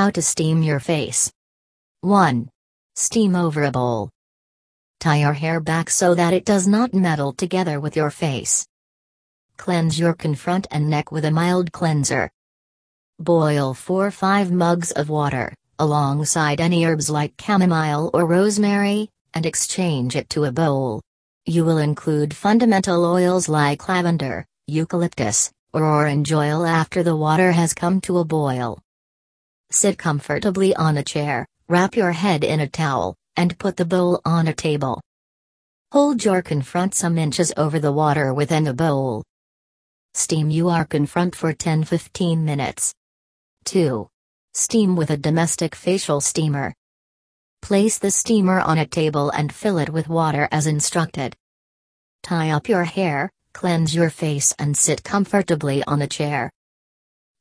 How to steam your face. 1. Steam over a bowl. Tie your hair back so that it does not meddle together with your face. Cleanse your confront and neck with a mild cleanser. Boil 4-5 mugs of water, alongside any herbs like chamomile or rosemary, and exchange it to a bowl. You will include fundamental oils like lavender, eucalyptus, or orange oil after the water has come to a boil. Sit comfortably on a chair, wrap your head in a towel, and put the bowl on a table. Hold your confront some inches over the water within the bowl. Steam your confront for 10 15 minutes. 2. Steam with a domestic facial steamer. Place the steamer on a table and fill it with water as instructed. Tie up your hair, cleanse your face, and sit comfortably on a chair.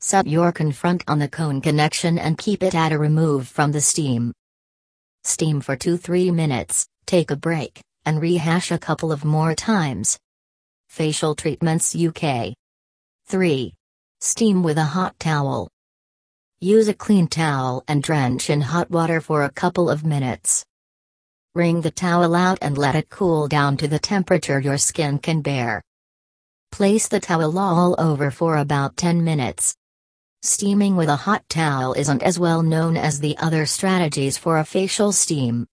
Set your confront on the cone connection and keep it at a remove from the steam. Steam for 2-3 minutes, take a break, and rehash a couple of more times. Facial Treatments UK 3. Steam with a hot towel. Use a clean towel and drench in hot water for a couple of minutes. Wring the towel out and let it cool down to the temperature your skin can bear. Place the towel all over for about 10 minutes. Steaming with a hot towel isn't as well known as the other strategies for a facial steam.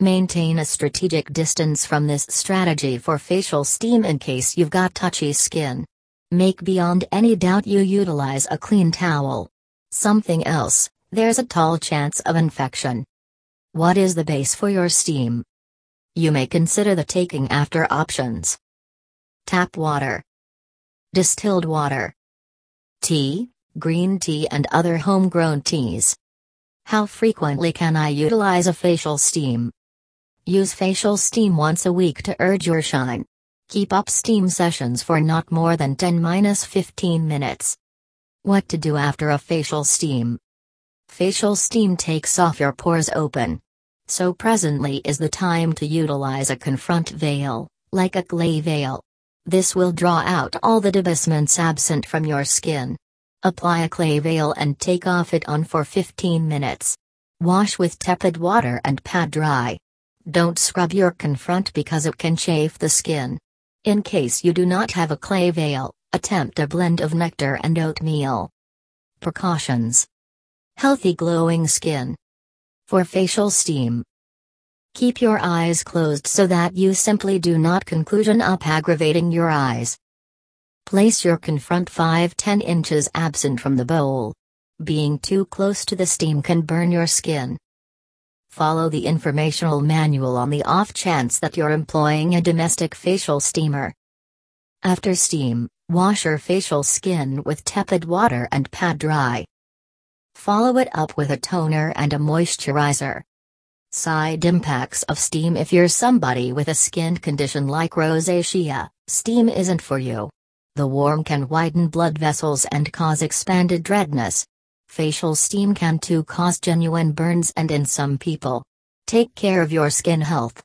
Maintain a strategic distance from this strategy for facial steam in case you've got touchy skin. Make beyond any doubt you utilize a clean towel. Something else, there's a tall chance of infection. What is the base for your steam? You may consider the taking after options. Tap water, distilled water, tea, green tea and other homegrown teas. How frequently can I utilize a facial steam? Use facial steam once a week to urge your shine. Keep up steam sessions for not more than 10-15 minutes. What to do after a facial steam? Facial steam takes off your pores open. So presently is the time to utilize a confront veil, like a clay veil. This will draw out all the debasments absent from your skin. Apply a clay veil and take off it on for 15 minutes. Wash with tepid water and pat dry. Don't scrub your confront because it can chafe the skin. In case you do not have a clay veil, attempt a blend of nectar and oatmeal. Precautions Healthy glowing skin. For facial steam, keep your eyes closed so that you simply do not conclusion up aggravating your eyes. Place your confront 5-10 inches absent from the bowl. Being too close to the steam can burn your skin. Follow the informational manual on the off chance that you're employing a domestic facial steamer. After steam, wash your facial skin with tepid water and pat dry. Follow it up with a toner and a moisturizer. Side impacts of steam If you're somebody with a skin condition like rosacea, steam isn't for you. The warm can widen blood vessels and cause expanded redness. Facial steam can too cause genuine burns and in some people. Take care of your skin health.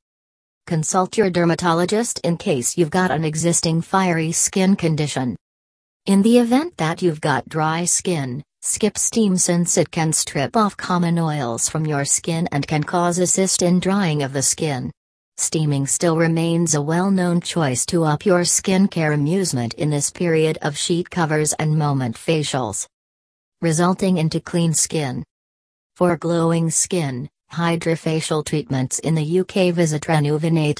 Consult your dermatologist in case you've got an existing fiery skin condition. In the event that you've got dry skin, skip steam since it can strip off common oils from your skin and can cause assist in drying of the skin. Steaming still remains a well-known choice to up your skincare amusement in this period of sheet covers and moment facials. Resulting into clean skin. For glowing skin, Hydrofacial treatments in the UK visit Renuvenate,